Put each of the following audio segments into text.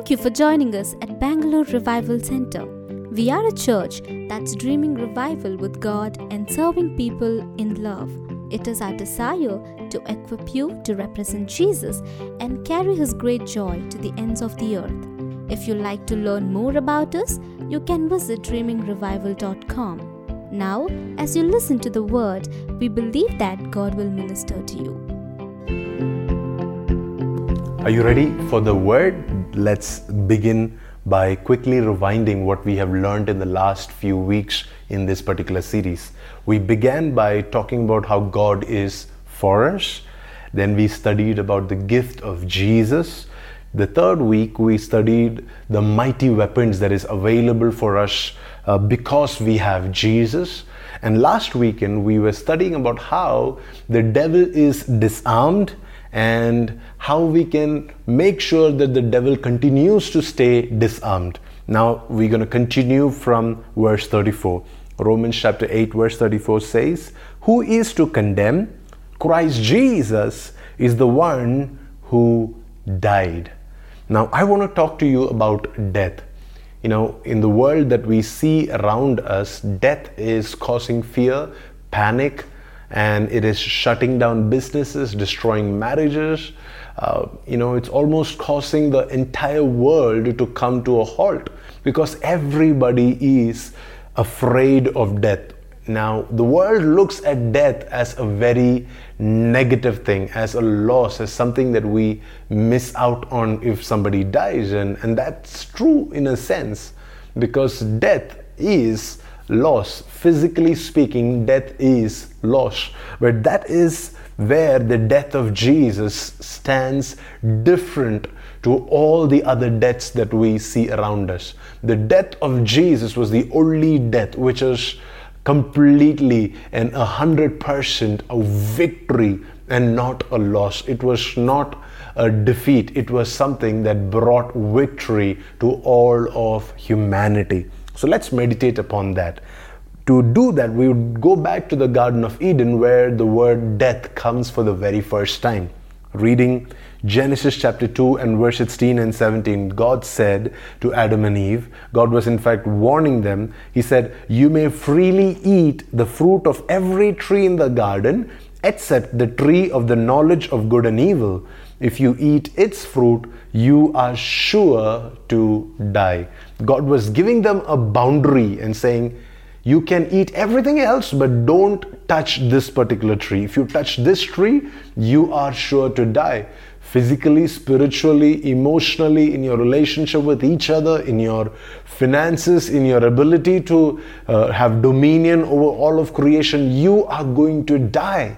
Thank you for joining us at Bangalore Revival Center. We are a church that's dreaming revival with God and serving people in love. It is our desire to equip you to represent Jesus and carry his great joy to the ends of the earth. If you'd like to learn more about us, you can visit dreamingrevival.com. Now, as you listen to the word, we believe that God will minister to you. Are you ready for the word? Let's begin by quickly rewinding what we have learned in the last few weeks in this particular series. We began by talking about how God is for us. Then we studied about the gift of Jesus. The third week, we studied the mighty weapons that is available for us uh, because we have Jesus. And last weekend, we were studying about how the devil is disarmed and how we can make sure that the devil continues to stay disarmed. Now, we're going to continue from verse 34. Romans chapter 8, verse 34 says, Who is to condemn? Christ Jesus is the one who died. Now, I want to talk to you about death. You know, in the world that we see around us, death is causing fear, panic, and it is shutting down businesses, destroying marriages. Uh, you know, it's almost causing the entire world to come to a halt because everybody is afraid of death. Now, the world looks at death as a very negative thing, as a loss, as something that we miss out on if somebody dies. And, and that's true in a sense, because death is loss. Physically speaking, death is loss. But that is where the death of Jesus stands different to all the other deaths that we see around us. The death of Jesus was the only death which is completely and a hundred percent a victory and not a loss. It was not a defeat, it was something that brought victory to all of humanity. So let's meditate upon that. To do that, we would go back to the Garden of Eden where the word death comes for the very first time. Reading Genesis chapter 2 and verse 16 and 17, God said to Adam and Eve, God was in fact warning them, He said, You may freely eat the fruit of every tree in the garden except the tree of the knowledge of good and evil. If you eat its fruit, you are sure to die. God was giving them a boundary and saying, You can eat everything else, but don't touch this particular tree. If you touch this tree, you are sure to die physically, spiritually, emotionally, in your relationship with each other, in your finances, in your ability to uh, have dominion over all of creation, you are going to die.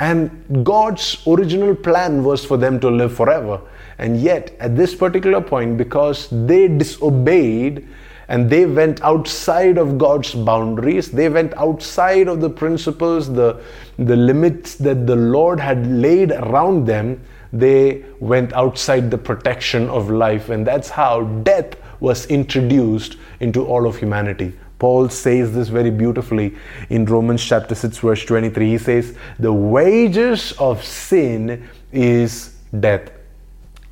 And God's original plan was for them to live forever. And yet, at this particular point, because they disobeyed, and they went outside of God's boundaries. They went outside of the principles, the, the limits that the Lord had laid around them they went outside the protection of life, and that's how death was introduced into all of humanity. Paul says this very beautifully in Romans chapter 6, verse 23. He says, The wages of sin is death.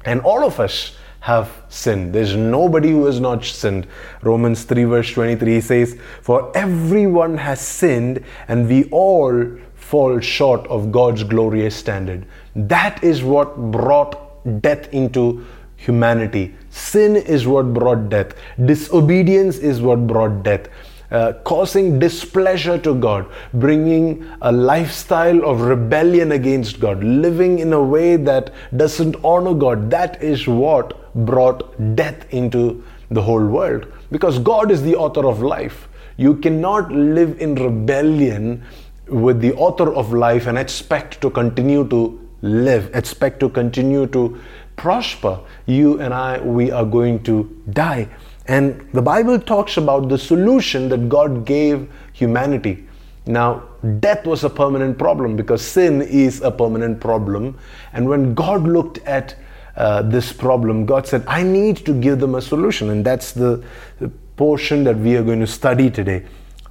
And all of us have sinned. There's nobody who has not sinned. Romans 3, verse 23 says, For everyone has sinned, and we all fall short of God's glorious standard. That is what brought death into humanity. Sin is what brought death. Disobedience is what brought death. Uh, causing displeasure to God, bringing a lifestyle of rebellion against God, living in a way that doesn't honor God. That is what brought death into the whole world. Because God is the author of life. You cannot live in rebellion with the author of life and expect to continue to live, expect to continue to prosper. You and I, we are going to die. And the Bible talks about the solution that God gave humanity. Now, death was a permanent problem because sin is a permanent problem. And when God looked at uh, this problem, God said, I need to give them a solution. And that's the, portion that we are going to study today.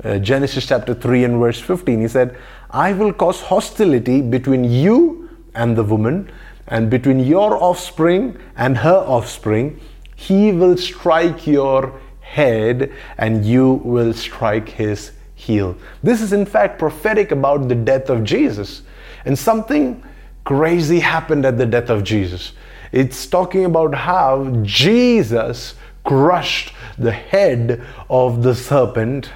Uh, Genesis chapter 3 and verse 15, he said, I will cause hostility between you and the woman, and between your offspring and her offspring. He will strike your head and you will strike his heel. This is, in fact, prophetic about the death of Jesus. And something crazy happened at the death of Jesus. It's talking about how Jesus crushed the head of the serpent,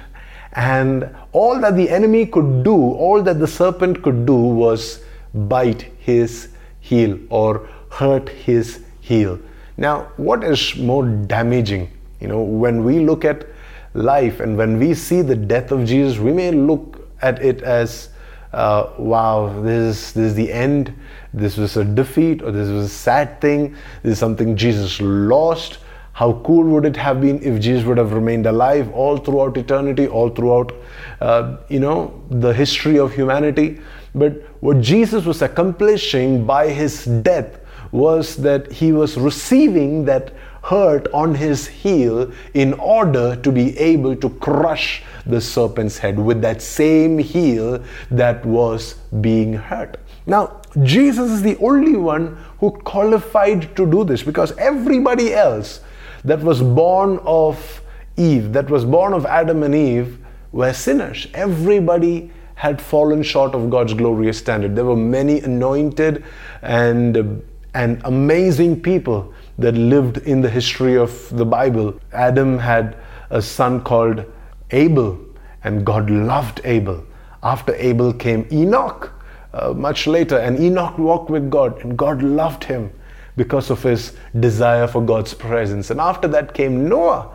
and all that the enemy could do, all that the serpent could do was bite his heel or hurt his heel. Now, what is more damaging? You know, when we look at life and when we see the death of Jesus, we may look at it as, uh, wow, this is, this is the end. This was a defeat or this was a sad thing. This is something Jesus lost. How cool would it have been if Jesus would have remained alive all throughout eternity, all throughout, uh, you know, the history of humanity? But what Jesus was accomplishing by his death was that he was receiving that hurt on his heel in order to be able to crush the serpent's head with that same heel that was being hurt. Now, Jesus is the only one who qualified to do this because everybody else that was born of Eve, that was born of Adam and Eve, were sinners. Everybody had fallen short of God's glorious standard. There were many anointed and, and amazing people that lived in the history of the Bible. Adam had a son called Abel, and God loved Abel. After Abel came Enoch, uh, much later, and Enoch walked with God, and God loved him because of his desire for God's presence. And after that came Noah.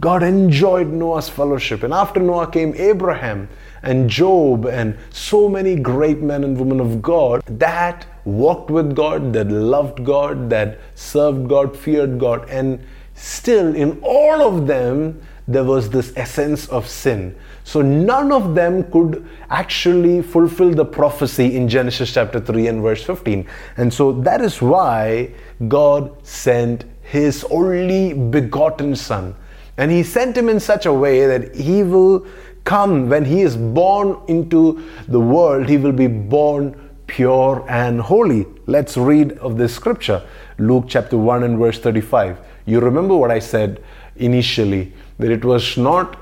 God enjoyed Noah's fellowship. And after Noah came Abraham and Job and so many great men and women of God that walked with God, that loved God, that served God, feared God. And still, in all of them, there was this essence of sin. So none of them could actually fulfill the prophecy in Genesis chapter 3 and verse 15. And so that is why God sent his only begotten Son. And he sent him in such a way that he will come when he is born into the world, he will be born pure and holy. Let's read of this scripture Luke chapter 1 and verse 35. You remember what I said initially that it was not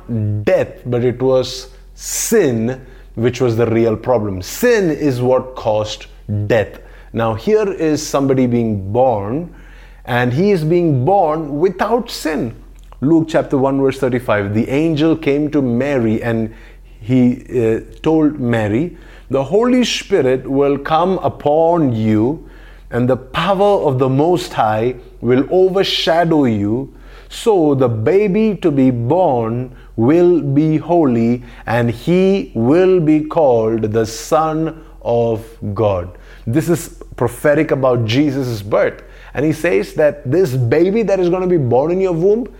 death, but it was sin which was the real problem. Sin is what caused death. Now, here is somebody being born, and he is being born without sin. Luke chapter 1, verse 35. The angel came to Mary and he uh, told Mary, The Holy Spirit will come upon you, and the power of the Most High will overshadow you. So the baby to be born will be holy, and he will be called the Son of God. This is prophetic about Jesus' birth. And he says that this baby that is going to be born in your womb,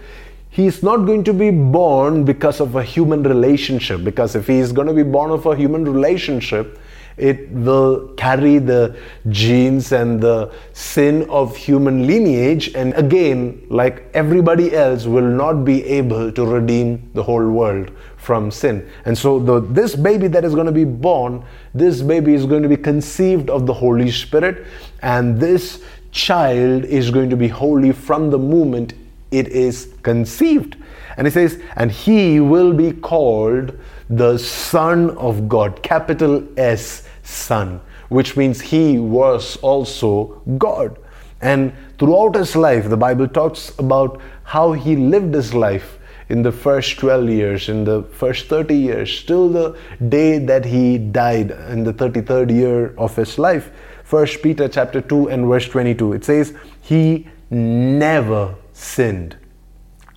he's not going to be born because of a human relationship. Because if he is going to be born of a human relationship, it will carry the genes and the sin of human lineage and again like everybody else will not be able to redeem the whole world from sin and so the, this baby that is going to be born this baby is going to be conceived of the holy spirit and this child is going to be holy from the moment it is conceived and he says and he will be called the Son of God, capital S, Son, which means he was also God. And throughout his life, the Bible talks about how he lived his life in the first 12 years, in the first 30 years, till the day that he died in the 33rd year of his life. First Peter chapter 2 and verse 22. It says, He never sinned,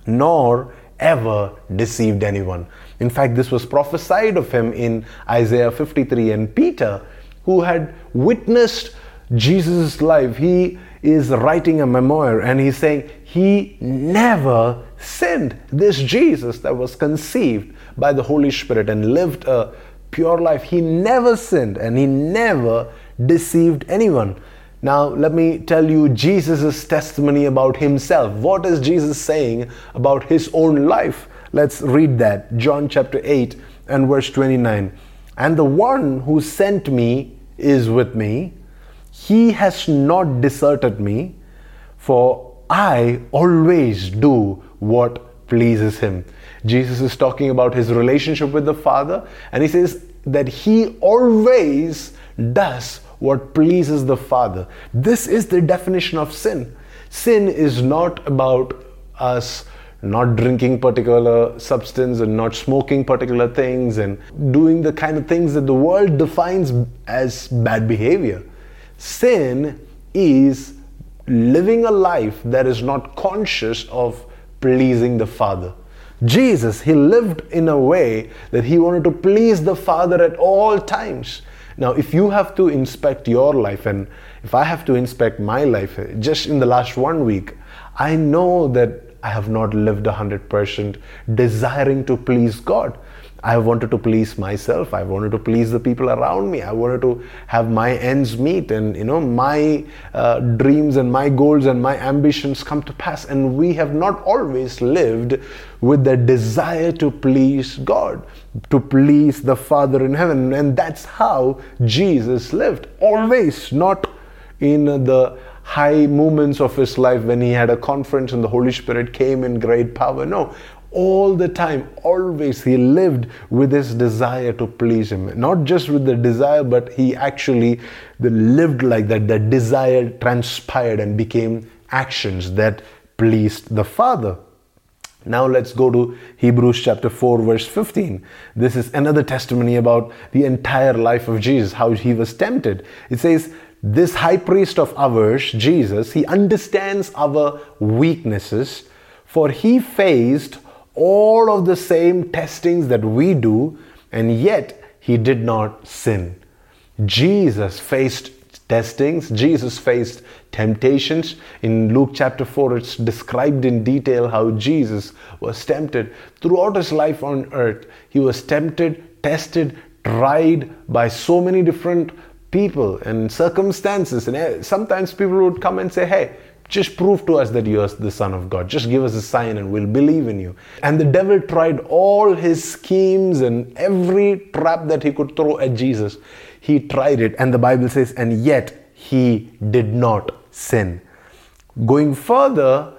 nor ever deceived anyone. In fact, this was prophesied of him in Isaiah 53. And Peter, who had witnessed Jesus' life, he is writing a memoir and he's saying he never sinned. This Jesus that was conceived by the Holy Spirit and lived a pure life, he never sinned and he never deceived anyone. Now, let me tell you Jesus' testimony about himself. What is Jesus saying about his own life? Let's read that. John chapter 8 and verse 29. And the one who sent me is with me. He has not deserted me, for I always do what pleases him. Jesus is talking about his relationship with the Father, and he says that he always does what pleases the Father. This is the definition of sin. Sin is not about us not drinking particular substance and not smoking particular things and doing the kind of things that the world defines as bad behavior. Sin is living a life that is not conscious of pleasing the Father. Jesus, he lived in a way that he wanted to please the Father at all times. Now, if you have to inspect your life, and if I have to inspect my life just in the last one week, I know that I have not lived 100% desiring to please God. I wanted to please myself. I wanted to please the people around me. I wanted to have my ends meet and you know my uh, dreams and my goals and my ambitions come to pass. And we have not always lived with the desire to please God, to please the Father in heaven. And that's how Jesus lived. Always, not in the high moments of his life when he had a conference and the Holy Spirit came in great power. No, all the time, always he lived with his desire to please him. Not just with the desire, but he actually lived like that. The desire transpired and became actions that pleased the Father. Now let's go to Hebrews chapter 4, verse 15. This is another testimony about the entire life of Jesus, how he was tempted. It says, This high priest of ours, Jesus, he understands our weaknesses, for he faced all of the same testings that we do, and yet he did not sin. Jesus faced testings, Jesus faced temptations. In Luke chapter 4, it's described in detail how Jesus was tempted. Throughout his life on earth, he was tempted, tested, tried by so many different people and circumstances. And eh, sometimes people would come and say, Hey, just prove to us that you are the Son of God. Just give us a sign and we'll believe in you. And the devil tried all his schemes and every trap that he could throw at Jesus. He tried it. And the Bible says, and yet he did not sin. Going further,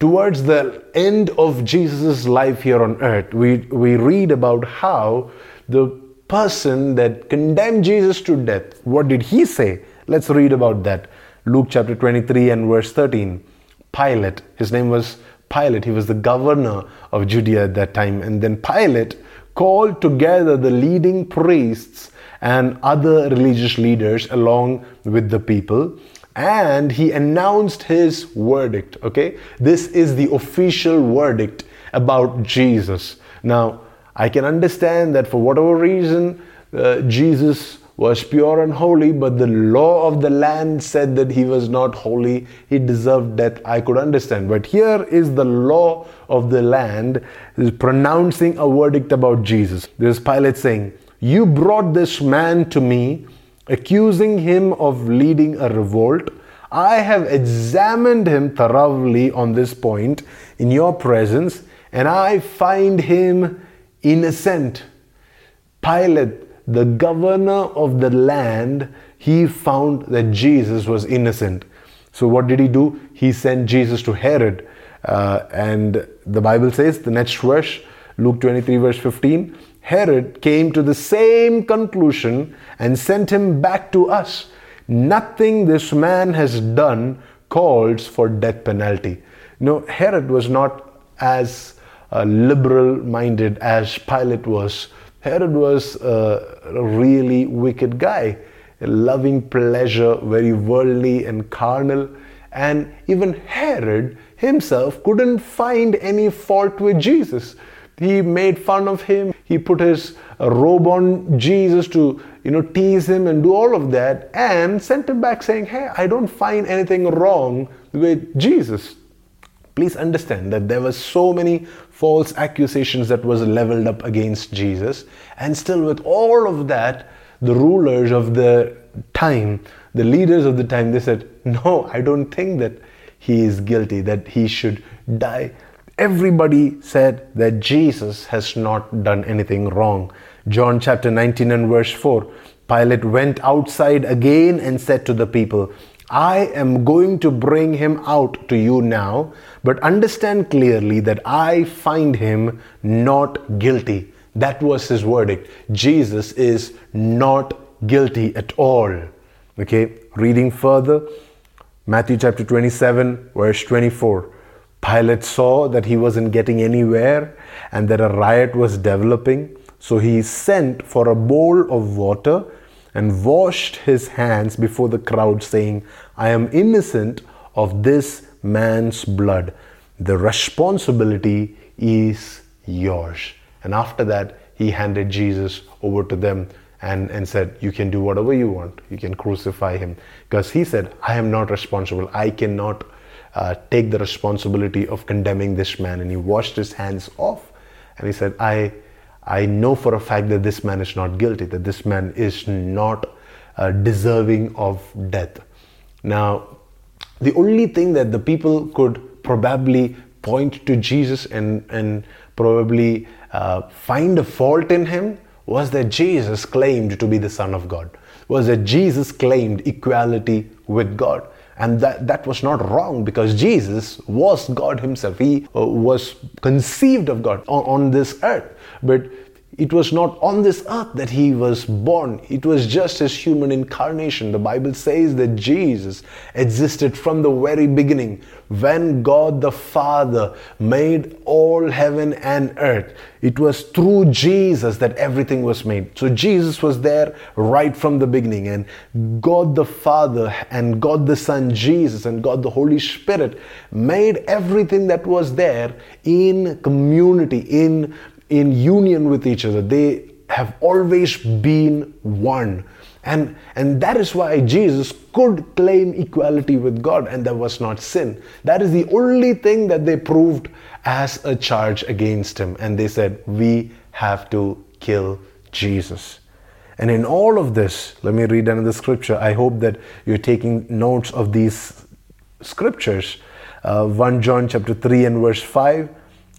towards the end of Jesus' life here on earth, we, we read about how the person that condemned Jesus to death, what did he say? Let's read about that. Luke chapter 23 and verse 13. Pilate, his name was Pilate, he was the governor of Judea at that time. And then Pilate called together the leading priests and other religious leaders along with the people and he announced his verdict okay this is the official verdict about jesus now i can understand that for whatever reason uh, jesus was pure and holy, but the law of the land said that he was not holy. He deserved death. I could understand. But here is the law of the land is pronouncing a verdict about Jesus. This Pilate saying, You brought this man to me, accusing him of leading a revolt. I have examined him thoroughly on this point in your presence, and I find him innocent. Pilate the governor of the land, he found that Jesus was innocent. So, what did he do? He sent Jesus to Herod. Uh, and the Bible says, the next verse, Luke 23, verse 15, Herod came to the same conclusion and sent him back to us. Nothing this man has done calls for death penalty. No, Herod was not as uh, liberal minded as Pilate was. Herod was a really wicked guy, loving pleasure, very worldly and carnal. And even Herod himself couldn't find any fault with Jesus. He made fun of him. He put his robe on Jesus to, you know, tease him and do all of that and sent him back saying, Hey, I don't find anything wrong with Jesus please understand that there were so many false accusations that was leveled up against jesus and still with all of that the rulers of the time the leaders of the time they said no i don't think that he is guilty that he should die everybody said that jesus has not done anything wrong john chapter 19 and verse 4 pilate went outside again and said to the people I am going to bring him out to you now, but understand clearly that I find him not guilty. That was his verdict. Jesus is not guilty at all. Okay, reading further, Matthew chapter 27, verse 24. Pilate saw that he wasn't getting anywhere and that a riot was developing, so he sent for a bowl of water and washed his hands before the crowd, saying, I am innocent of this man's blood. The responsibility is yours. And after that, he handed Jesus over to them and, and said, You can do whatever you want. You can crucify him. Because he said, I am not responsible. I cannot uh, take the responsibility of condemning this man. And he washed his hands off and he said, I I know for a fact that this man is not guilty, that this man is not uh, deserving of death. Now, the only thing that the people could probably point to Jesus and, and probably uh, find a fault in him was that Jesus claimed to be the Son of God, was that Jesus claimed equality with God. And that, that was not wrong because Jesus was God Himself. He uh, was conceived of God on, on this earth. But it was not on this earth that he was born. It was just his human incarnation. The Bible says that Jesus existed from the very beginning. When God the Father made all heaven and earth, it was through Jesus that everything was made. So Jesus was there right from the beginning. And God the Father and God the Son, Jesus, and God the Holy Spirit made everything that was there in community, in in union with each other. They have always been one. And, and that is why Jesus could claim equality with God, and that was not sin. That is the only thing that they proved as a charge against him. And they said, We have to kill Jesus. And in all of this, let me read another scripture. I hope that you're taking notes of these scriptures. Uh, 1 John chapter 3 and verse 5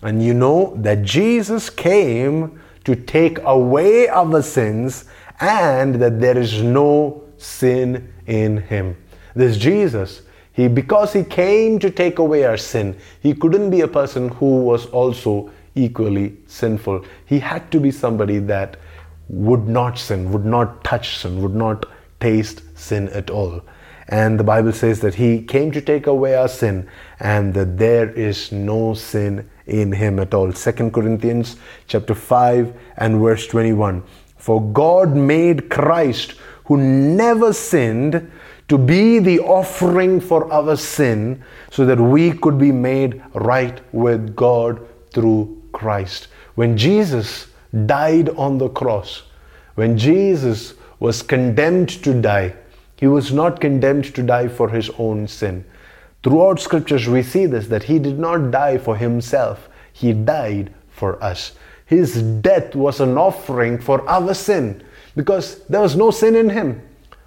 and you know that Jesus came to take away our sins and that there is no sin in him. This Jesus, he because he came to take away our sin, he couldn't be a person who was also equally sinful. He had to be somebody that would not sin, would not touch sin, would not taste sin at all. And the Bible says that he came to take away our sin and that there is no sin in him at all. Second Corinthians chapter 5 and verse 21. For God made Christ, who never sinned, to be the offering for our sin, so that we could be made right with God through Christ. When Jesus died on the cross, when Jesus was condemned to die, he was not condemned to die for his own sin. Throughout scriptures, we see this that he did not die for himself, he died for us. His death was an offering for our sin because there was no sin in him.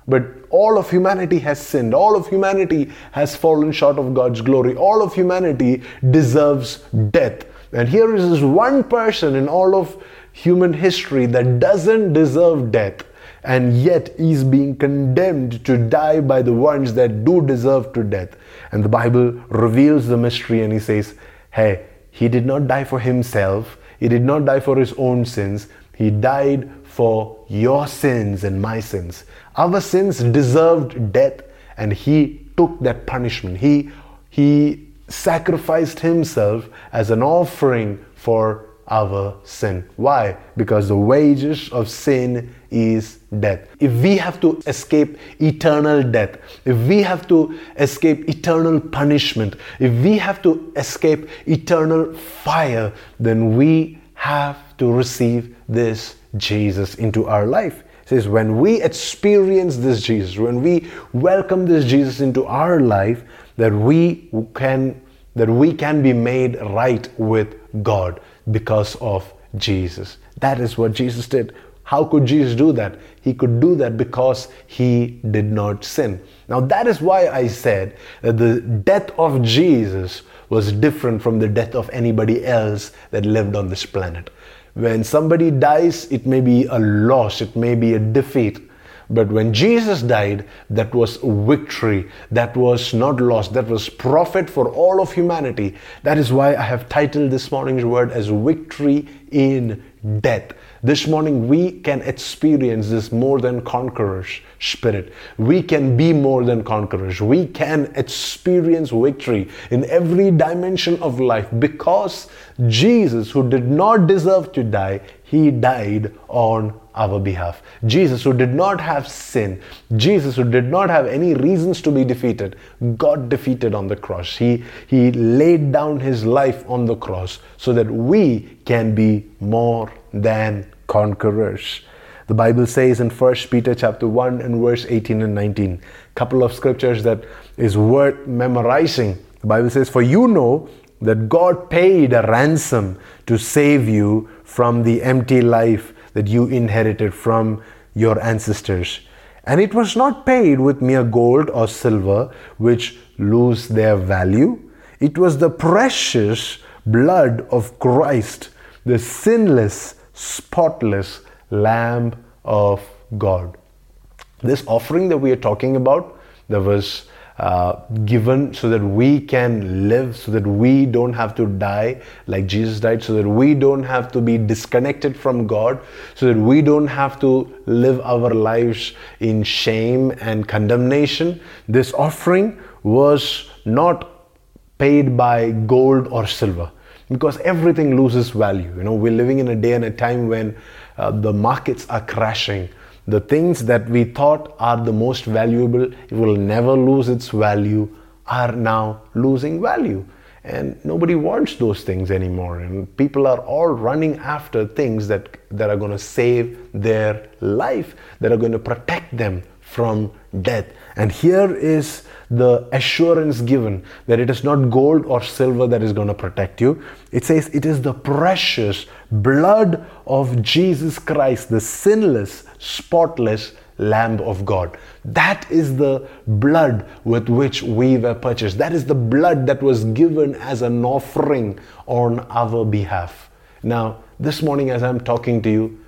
But all of humanity has sinned. All of humanity has fallen short of God's glory. All of humanity deserves death. And here is this one person in all of human history that doesn't deserve death and yet is being condemned to die by the ones that do deserve to death. And the Bible reveals the mystery and he says, Hey, he did not die for himself, he did not die for his own sins, he died for your sins and my sins. Our sins deserved death and he took that punishment. He he sacrificed himself as an offering for our sin. Why? Because the wages of sin is death. If we have to escape eternal death, if we have to escape eternal punishment, if we have to escape eternal fire, then we have to receive this Jesus into our life. Says when we experience this Jesus, when we welcome this Jesus into our life, that we can that we can be made right with God because of Jesus. That is what Jesus did. How could Jesus do that? He could do that because he did not sin. Now, that is why I said that the death of Jesus was different from the death of anybody else that lived on this planet. When somebody dies, it may be a loss, it may be a defeat. But when Jesus died, that was victory. That was not loss. That was profit for all of humanity. That is why I have titled this morning's word as victory in death. This morning, we can experience this more than conquerors spirit. We can be more than conquerors. We can experience victory in every dimension of life because Jesus, who did not deserve to die, he died on our behalf. Jesus, who did not have sin, Jesus, who did not have any reasons to be defeated, got defeated on the cross. He, he laid down his life on the cross so that we can be more than conquerors. The Bible says in 1 Peter chapter 1 and verse 18 and 19, couple of scriptures that is worth memorizing. The Bible says, For you know that God paid a ransom to save you from the empty life that you inherited from your ancestors. And it was not paid with mere gold or silver, which lose their value. It was the precious blood of Christ, the sinless, spotless Lamb of God. This offering that we are talking about, that was uh, given so that we can live, so that we don't have to die like Jesus died, so that we don't have to be disconnected from God, so that we don't have to live our lives in shame and condemnation. This offering was not paid by gold or silver because everything loses value. You know, we're living in a day and a time when uh, the markets are crashing the things that we thought are the most valuable, it will never lose its value, are now losing value. And nobody wants those things anymore. And people are all running after things that, that are going to save their life, that are going to protect them from death. And here is the assurance given that it is not gold or silver that is going to protect you. It says it is the precious blood of Jesus Christ, the sinless, spotless Lamb of God. That is the blood with which we were purchased. That is the blood that was given as an offering on our behalf. Now, this morning, as I'm talking to you,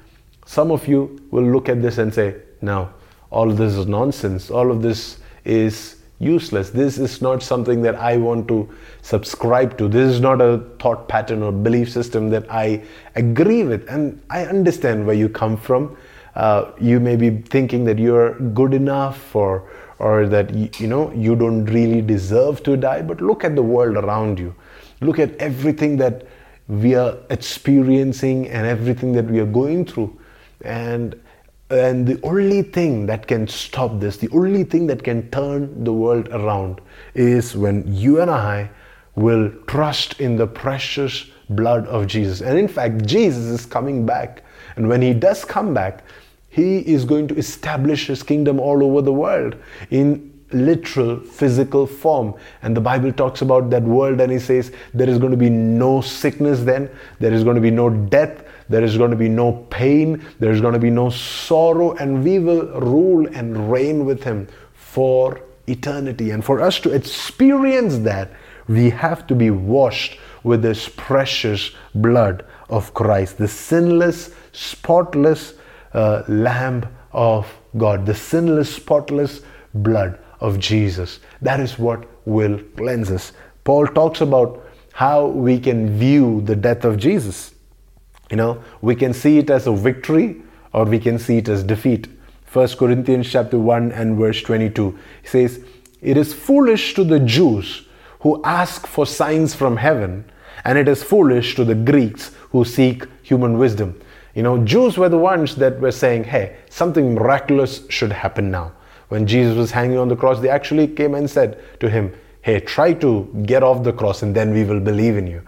some of you will look at this and say, No, all of this is nonsense. All of this is useless. This is not something that I want to subscribe to. This is not a thought pattern or belief system that I agree with. And I understand where you come from. Uh, you may be thinking that you're good enough or or that you, you know you don't really deserve to die but look at the world around you look at everything that we are experiencing and everything that we are going through and and the only thing that can stop this, the only thing that can turn the world around is when you and I will trust in the precious blood of Jesus. And in fact, Jesus is coming back. And when he does come back, he is going to establish his kingdom all over the world in literal physical form. And the Bible talks about that world and he says there is going to be no sickness then, there is going to be no death, there is going to be no pain, there is going to be no sorrow, and we will rule and reign with Him for eternity. And for us to experience that, we have to be washed with this precious blood of Christ, the sinless, spotless uh, Lamb of God, the sinless, spotless blood of Jesus. That is what will cleanse us. Paul talks about how we can view the death of Jesus. You know, we can see it as a victory or we can see it as defeat. 1 Corinthians chapter 1 and verse 22 says, It is foolish to the Jews who ask for signs from heaven, and it is foolish to the Greeks who seek human wisdom. You know, Jews were the ones that were saying, Hey, something miraculous should happen now. When Jesus was hanging on the cross, they actually came and said to him, Hey, try to get off the cross and then we will believe in you.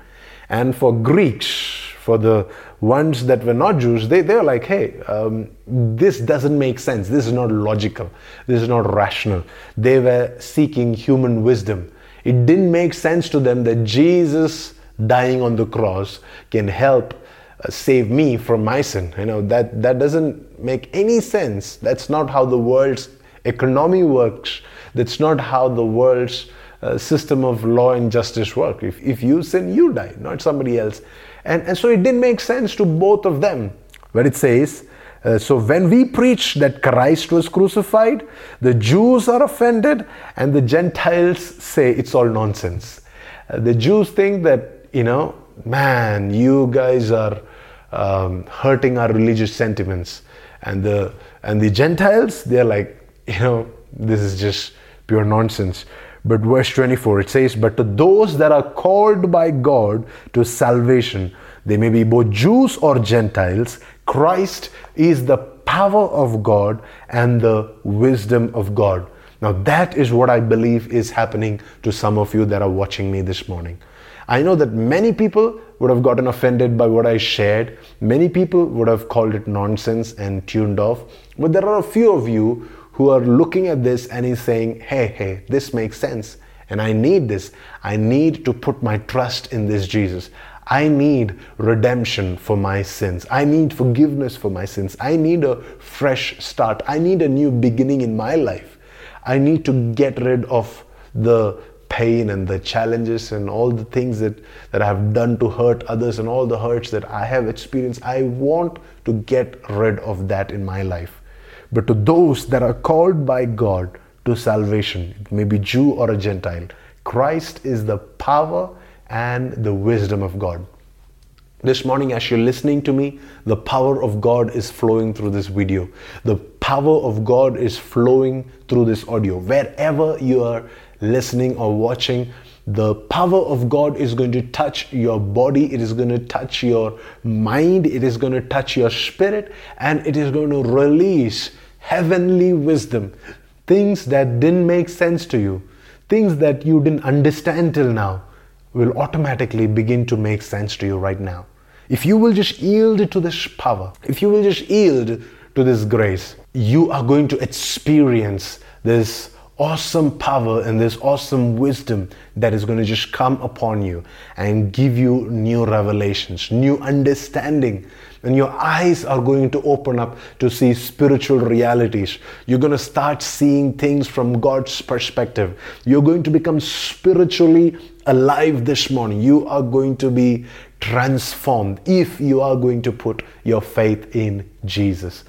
And for Greeks, for the ones that were not Jews, they, they were like, hey, um, this doesn't make sense. This is not logical. This is not rational. They were seeking human wisdom. It didn't make sense to them that Jesus dying on the cross can help uh, save me from my sin. You know, that, that doesn't make any sense. That's not how the world's economy works. That's not how the world's uh, system of law and justice work. If, if you sin, you die, not somebody else. And, and so it didn't make sense to both of them. Where it says, Uh, so when we preach that Christ was crucified, the Jews are offended and the Gentiles say it's all nonsense. Uh, the Jews think that, you know, man, you guys are um, hurting our religious sentiments. And the, and the Gentiles, they're like, you know, this is just pure nonsense. But verse 24, it says, But to those that are called by God to salvation, they may be both Jews or Gentiles, Christ is the power of God and the wisdom of God. Now, that is what I believe is happening to some of you that are watching me this morning. I know that many people would have gotten offended by what I shared. Many people would have called it nonsense and tuned off. But there are a few of you who are looking at this and is saying, hey, hey, this makes sense. And I need this. I need to put my trust in this Jesus. I need redemption for my sins. I need forgiveness for my sins. I need a fresh start. I need a new beginning in my life. I need to get rid of the pain and the challenges and all the things that, that I have done to hurt others and all the hurts that I have experienced. I want to get rid of that in my life. But to those that are called by God to salvation, it may be Jew or a Gentile, Christ is the power and the wisdom of God. This morning, as you're listening to me, the power of God is flowing through this video. The power of God is flowing through this audio. Wherever you are listening or watching, the power of God is going to touch your body, it is going to touch your mind, it is going to touch your spirit, and it is going to release heavenly wisdom. Things that didn't make sense to you, things that you didn't understand till now, will automatically begin to make sense to you right now. If you will just yield to this power, if you will just yield to this grace, you are going to experience this awesome power and this awesome wisdom that is going to just come upon you and give you new revelations, new understanding. And your eyes are going to open up to see spiritual realities. You're going to start seeing things from God's perspective. You're going to become spiritually alive this morning. You are going to be transformed if you are going to put your faith in Jesus.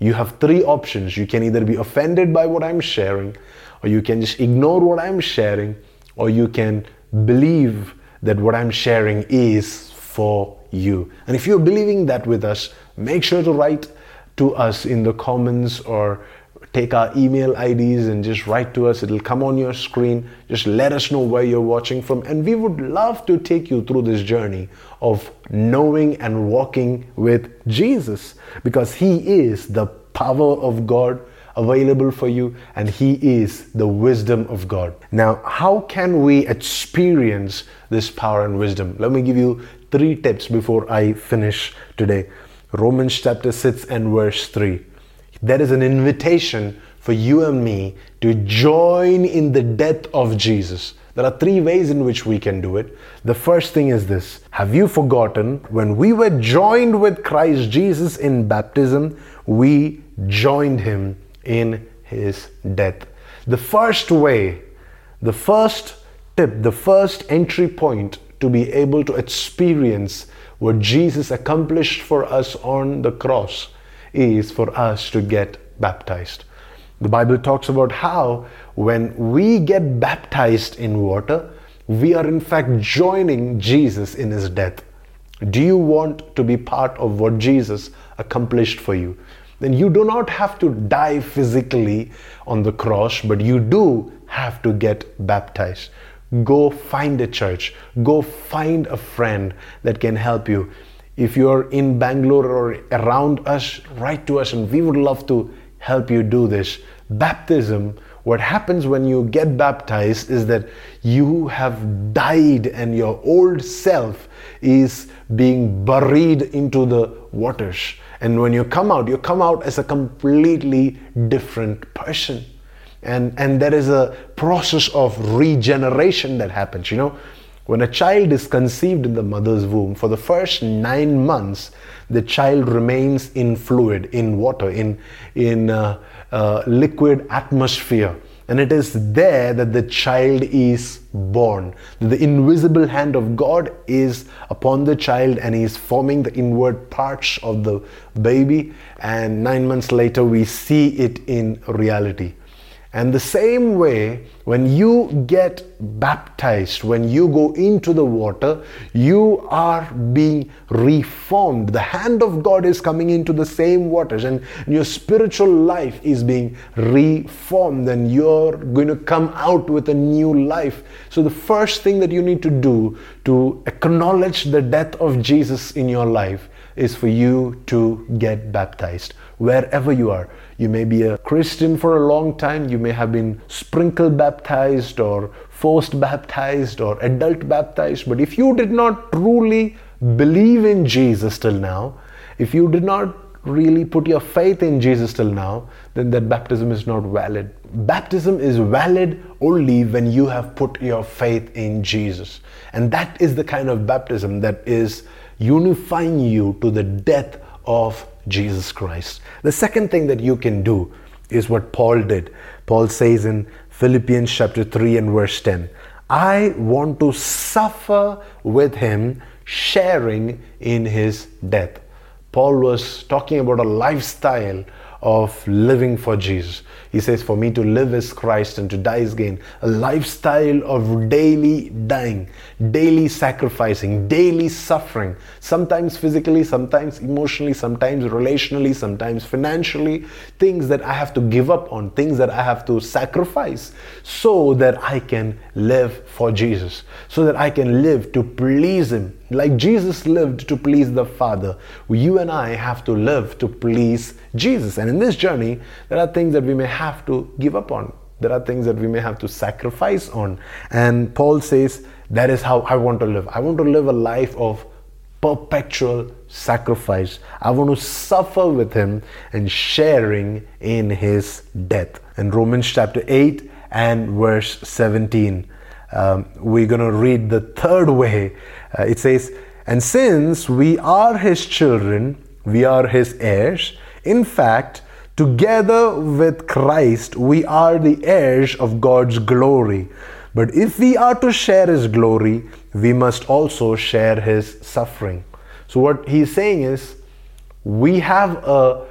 You have three options. You can either be offended by what I'm sharing, or you can just ignore what I'm sharing, or you can believe that what I'm sharing is for you. And if you're believing that with us, make sure to write to us in the comments or take our email IDs and just write to us. It'll come on your screen. Just let us know where you're watching from. And we would love to take you through this journey of knowing and walking with Jesus because He is the power of God available for you and He is the wisdom of God. Now, how can we experience this power and wisdom? Let me give you three tips before I finish today. Romans chapter 6 and verse 3. There is an invitation for you and me to join in the death of Jesus. There are three ways in which we can do it. The first thing is this Have you forgotten when we were joined with Christ Jesus in baptism, we joined him in his death? The first way, the first tip, the first entry point to be able to experience what Jesus accomplished for us on the cross is for us to get baptized. The Bible talks about how when we get baptized in water, we are in fact joining Jesus in his death. Do you want to be part of what Jesus accomplished for you? Then you do not have to die physically on the cross, but you do have to get baptized. Go find a church, go find a friend that can help you. If you're in Bangalore or around us, write to us and we would love to help you do this. Baptism, what happens when you get baptized is that you have died and your old self is being buried into the waters. And when you come out, you come out as a completely different person. And, and there is a process of regeneration that happens. You know, when a child is conceived in the mother's womb, for the first nine months, the child remains in fluid, in water, in, in uh, uh, liquid atmosphere. And it is there that the child is born. The invisible hand of God is upon the child and he is forming the inward parts of the baby. And nine months later, we see it in reality. And the same way, when you get baptized, when you go into the water, you are being reformed. The hand of God is coming into the same waters, and your spiritual life is being reformed, and you're going to come out with a new life. So, the first thing that you need to do to acknowledge the death of Jesus in your life is for you to get baptized wherever you are. You may be a Christian for a long time, you may have been sprinkle baptized or forced baptized or adult baptized, but if you did not truly believe in Jesus till now, if you did not really put your faith in Jesus till now, then that baptism is not valid. Baptism is valid only when you have put your faith in Jesus. And that is the kind of baptism that is unifying you to the death of Jesus Christ. The second thing that you can do is what Paul did. Paul says in Philippians chapter 3 and verse 10 I want to suffer with him, sharing in his death. Paul was talking about a lifestyle of living for Jesus. He says, For me to live is Christ and to die is gain. A lifestyle of daily dying, daily sacrificing, daily suffering, sometimes physically, sometimes emotionally, sometimes relationally, sometimes financially, things that I have to give up on, things that I have to sacrifice so that I can live for Jesus, so that I can live to please Him. Like Jesus lived to please the Father, you and I have to live to please Jesus. And in this journey, there are things that we may have to give up on. There are things that we may have to sacrifice on. And Paul says, that is how I want to live. I want to live a life of perpetual sacrifice. I want to suffer with him and sharing in his death. In Romans chapter 8 and verse 17, um, we're going to read the third way. Uh, it says, And since we are his children, we are his heirs. In fact, together with Christ, we are the heirs of God's glory. But if we are to share his glory, we must also share his suffering. So, what he's saying is, we have a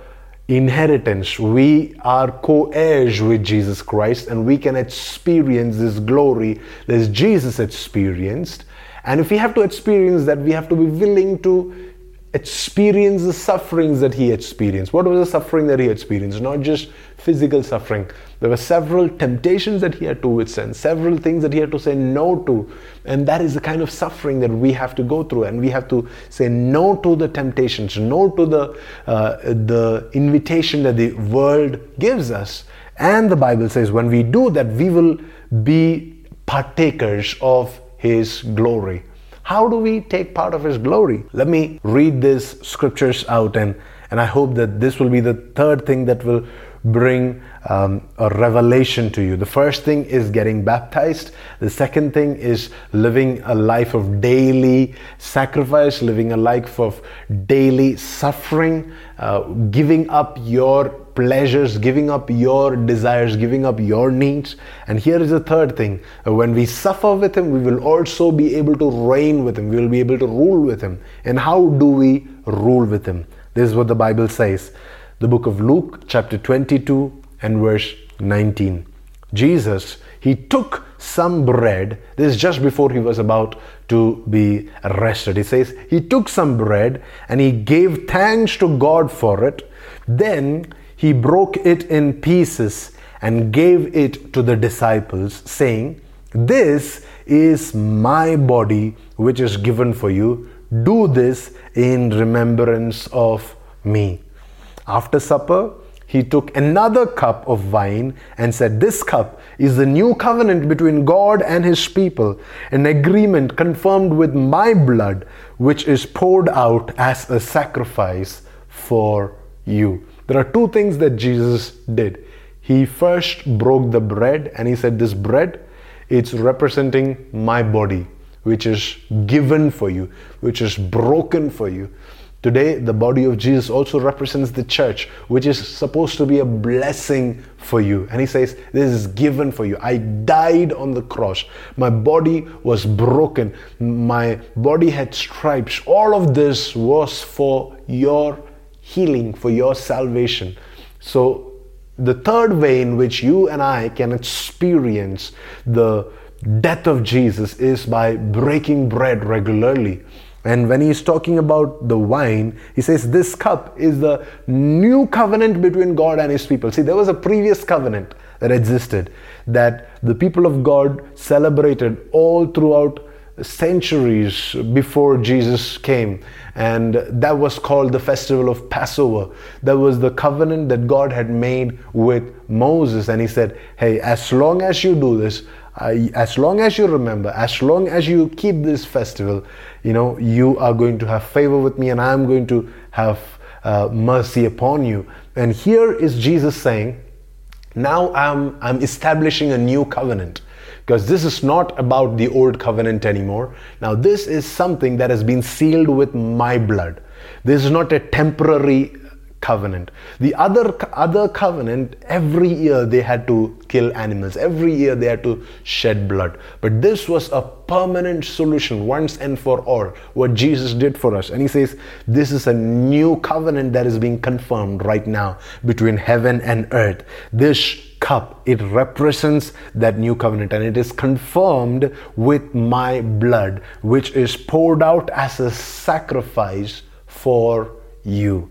inheritance. We are co heirs with Jesus Christ and we can experience this glory that Jesus experienced. And if we have to experience that, we have to be willing to experience the sufferings that he experienced. What was the suffering that he experienced? Not just physical suffering. There were several temptations that he had to withstand, several things that he had to say no to. And that is the kind of suffering that we have to go through. And we have to say no to the temptations, no to the, uh, the invitation that the world gives us. And the Bible says when we do that, we will be partakers of his glory. How do we take part of His glory? Let me read these scriptures out, and, and I hope that this will be the third thing that will bring um, a revelation to you. The first thing is getting baptized. The second thing is living a life of daily sacrifice, living a life of daily suffering, uh, giving up your pleasures, giving up your desires, giving up your needs. And here is the third thing when we suffer with Him, we will also be able to reign with Him, we will be able to rule with Him. And how do we rule with Him? This is what the Bible says. The book of Luke, chapter 22 and verse 19. Jesus, he took some bread. This is just before he was about to be arrested. He says, He took some bread and he gave thanks to God for it. Then he broke it in pieces and gave it to the disciples, saying, This is my body which is given for you. Do this in remembrance of me. After supper, he took another cup of wine and said, This cup is the new covenant between God and his people, an agreement confirmed with my blood, which is poured out as a sacrifice for you. There are two things that Jesus did. He first broke the bread and he said, This bread, it's representing my body, which is given for you, which is broken for you. Today, the body of Jesus also represents the church, which is supposed to be a blessing for you. And he says, This is given for you. I died on the cross. My body was broken. My body had stripes. All of this was for your healing, for your salvation. So, the third way in which you and I can experience the death of Jesus is by breaking bread regularly. And when he's talking about the wine, he says, This cup is the new covenant between God and his people. See, there was a previous covenant that existed that the people of God celebrated all throughout centuries before Jesus came. And that was called the festival of Passover. That was the covenant that God had made with Moses. And he said, Hey, as long as you do this, as long as you remember, as long as you keep this festival, you know, you are going to have favor with me and I am going to have uh, mercy upon you. And here is Jesus saying, now I'm, I'm establishing a new covenant because this is not about the old covenant anymore. Now, this is something that has been sealed with my blood. This is not a temporary covenant. The other other covenant, every year they had to kill animals. Every year they had to shed blood. But this was a permanent solution once and for all. What Jesus did for us, and He says this is a new covenant that is being confirmed right now between heaven and earth. This cup it represents that new covenant and it is confirmed with my blood which is poured out as a sacrifice for you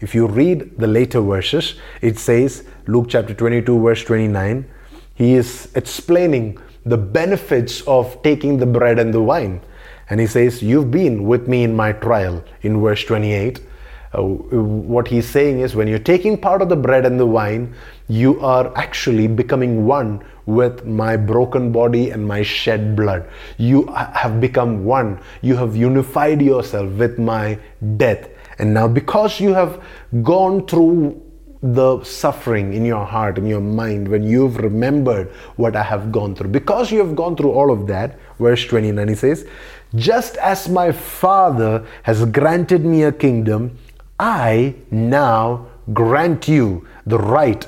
if you read the later verses, it says, Luke chapter 22, verse 29, he is explaining the benefits of taking the bread and the wine. And he says, You've been with me in my trial, in verse 28. Uh, what he's saying is, when you're taking part of the bread and the wine, you are actually becoming one with my broken body and my shed blood. You have become one. You have unified yourself with my death and now, because you have gone through the suffering in your heart, in your mind, when you've remembered what I have gone through, because you have gone through all of that, verse 29 he says, Just as my Father has granted me a kingdom, I now grant you the right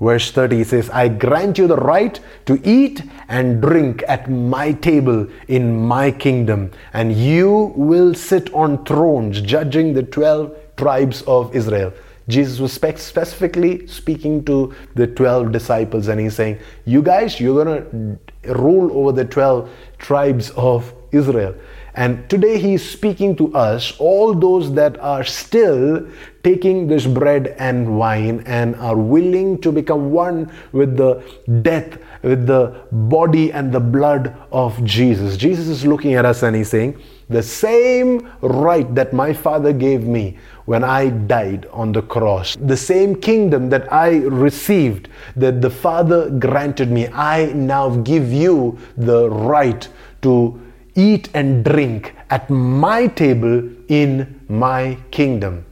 Verse 30 says, I grant you the right to eat and drink at my table in my kingdom, and you will sit on thrones judging the 12 tribes of Israel. Jesus was specifically speaking to the 12 disciples, and he's saying, You guys, you're going to rule over the 12 tribes of Israel. And today he is speaking to us, all those that are still taking this bread and wine and are willing to become one with the death, with the body and the blood of Jesus. Jesus is looking at us and he's saying, The same right that my Father gave me when I died on the cross, the same kingdom that I received, that the Father granted me, I now give you the right to eat and drink at my table in my kingdom.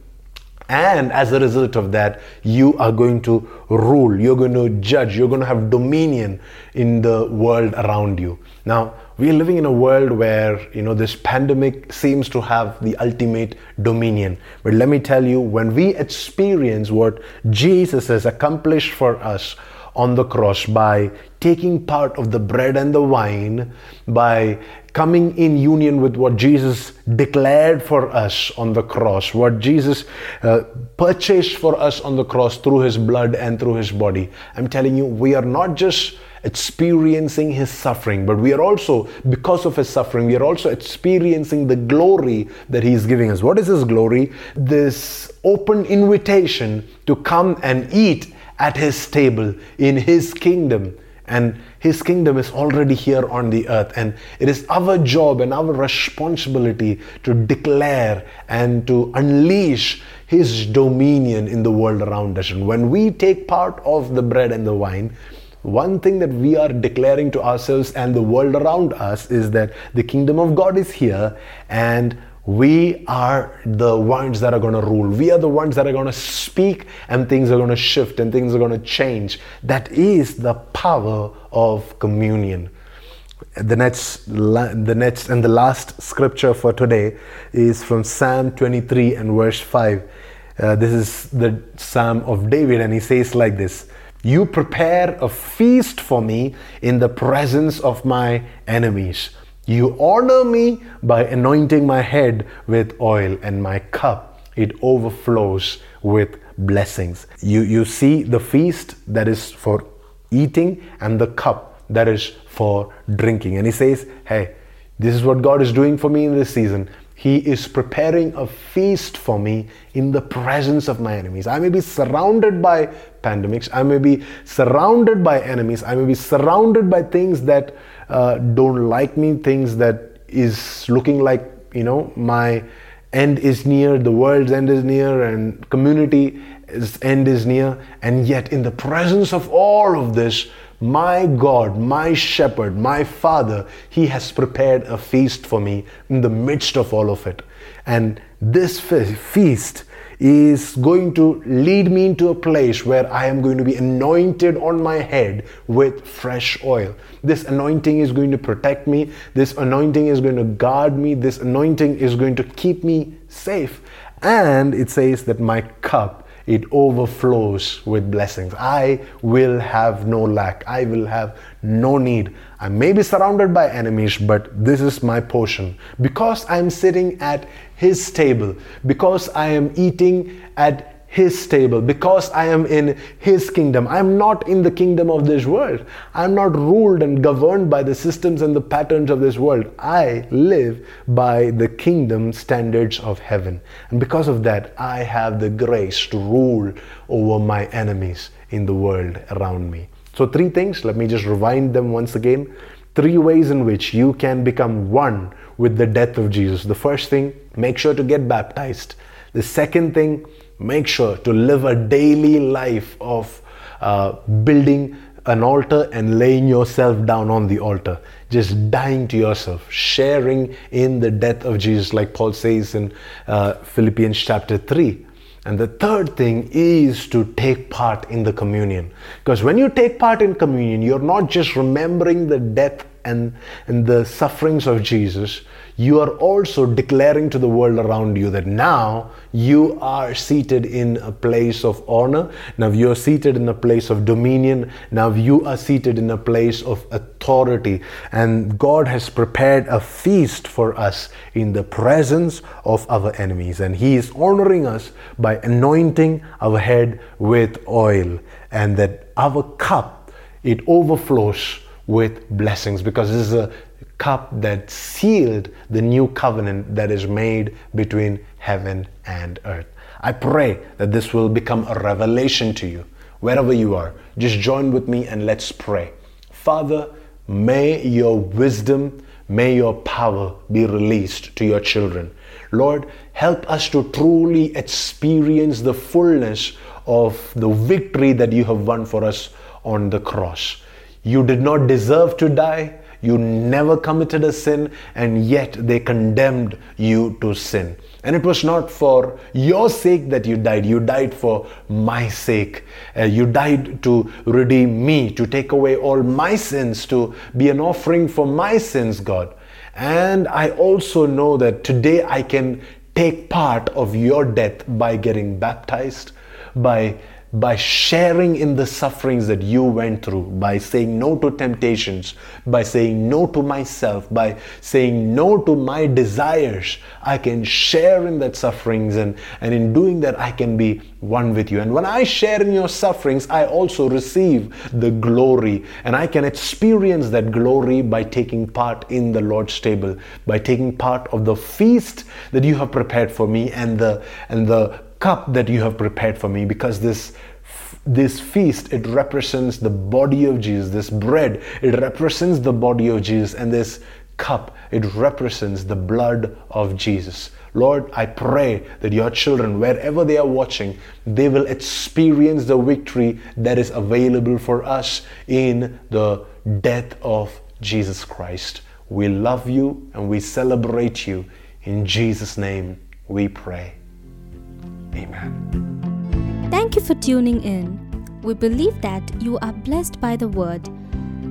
And as a result of that, you are going to rule, you're going to judge, you're going to have dominion in the world around you. Now, we are living in a world where, you know, this pandemic seems to have the ultimate dominion. But let me tell you, when we experience what Jesus has accomplished for us, on the cross by taking part of the bread and the wine, by coming in union with what Jesus declared for us on the cross, what Jesus uh, purchased for us on the cross through his blood and through his body. I'm telling you, we are not just experiencing his suffering, but we are also, because of his suffering, we are also experiencing the glory that he is giving us. What is his glory? This open invitation to come and eat at his table in his kingdom. And his kingdom is already here on the earth. And it is our job and our responsibility to declare and to unleash his dominion in the world around us. And when we take part of the bread and the wine, one thing that we are declaring to ourselves and the world around us is that the kingdom of God is here and we are the ones that are going to rule. We are the ones that are going to speak, and things are going to shift and things are going to change. That is the power of communion. The next, the next, and the last scripture for today is from Psalm 23 and verse 5. Uh, this is the Psalm of David, and he says like this You prepare a feast for me in the presence of my enemies. You honor me by anointing my head with oil, and my cup it overflows with blessings. You, you see the feast that is for eating and the cup that is for drinking. And he says, Hey, this is what God is doing for me in this season. He is preparing a feast for me in the presence of my enemies. I may be surrounded by pandemics. I may be surrounded by enemies. I may be surrounded by things that uh, don't like me, things that is looking like, you know, my end is near, the world's end is near, and community end is near. And yet, in the presence of all of this, my God, my shepherd, my father, he has prepared a feast for me in the midst of all of it. And this feast is going to lead me into a place where I am going to be anointed on my head with fresh oil. This anointing is going to protect me. This anointing is going to guard me. This anointing is going to keep me safe. And it says that my cup it overflows with blessings. I will have no lack. I will have no need. I may be surrounded by enemies, but this is my portion. Because I'm sitting at His table, because I am eating at his table because I am in His kingdom. I'm not in the kingdom of this world. I'm not ruled and governed by the systems and the patterns of this world. I live by the kingdom standards of heaven. And because of that, I have the grace to rule over my enemies in the world around me. So, three things, let me just rewind them once again. Three ways in which you can become one with the death of Jesus. The first thing, make sure to get baptized. The second thing, make sure to live a daily life of uh, building an altar and laying yourself down on the altar, just dying to yourself, sharing in the death of Jesus, like Paul says in uh, Philippians chapter 3. And the third thing is to take part in the communion. Because when you take part in communion, you're not just remembering the death and, and the sufferings of Jesus, you are also declaring to the world around you that now you are seated in a place of honor. Now you are seated in a place of dominion. Now you are seated in a place of authority. And God has prepared a feast for us in the presence of our enemies. And He is honoring us by anointing our head with oil. And that our cup, it overflows with blessings because this is a cup that sealed the new covenant that is made between heaven and earth. I pray that this will become a revelation to you wherever you are. Just join with me and let's pray. Father, may your wisdom, may your power be released to your children. Lord, help us to truly experience the fullness of the victory that you have won for us on the cross. You did not deserve to die. You never committed a sin, and yet they condemned you to sin. And it was not for your sake that you died, you died for my sake. Uh, you died to redeem me, to take away all my sins, to be an offering for my sins, God. And I also know that today I can take part of your death by getting baptized, by by sharing in the sufferings that you went through, by saying no to temptations, by saying no to myself, by saying no to my desires, I can share in that sufferings and, and in doing that I can be one with you. And when I share in your sufferings, I also receive the glory and I can experience that glory by taking part in the Lord's table, by taking part of the feast that you have prepared for me and the and the cup that you have prepared for me because this this feast it represents the body of Jesus this bread it represents the body of Jesus and this cup it represents the blood of Jesus Lord, I pray that your children, wherever they are watching, they will experience the victory that is available for us in the death of Jesus Christ. We love you and we celebrate you. In Jesus' name we pray. Amen. Thank you for tuning in. We believe that you are blessed by the word.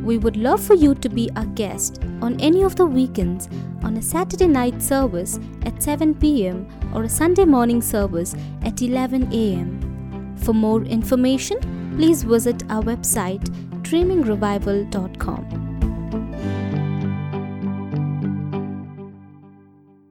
We would love for you to be our guest on any of the weekends on a Saturday night service at 7 pm or a Sunday morning service at 11 am. For more information, please visit our website dreamingrevival.com.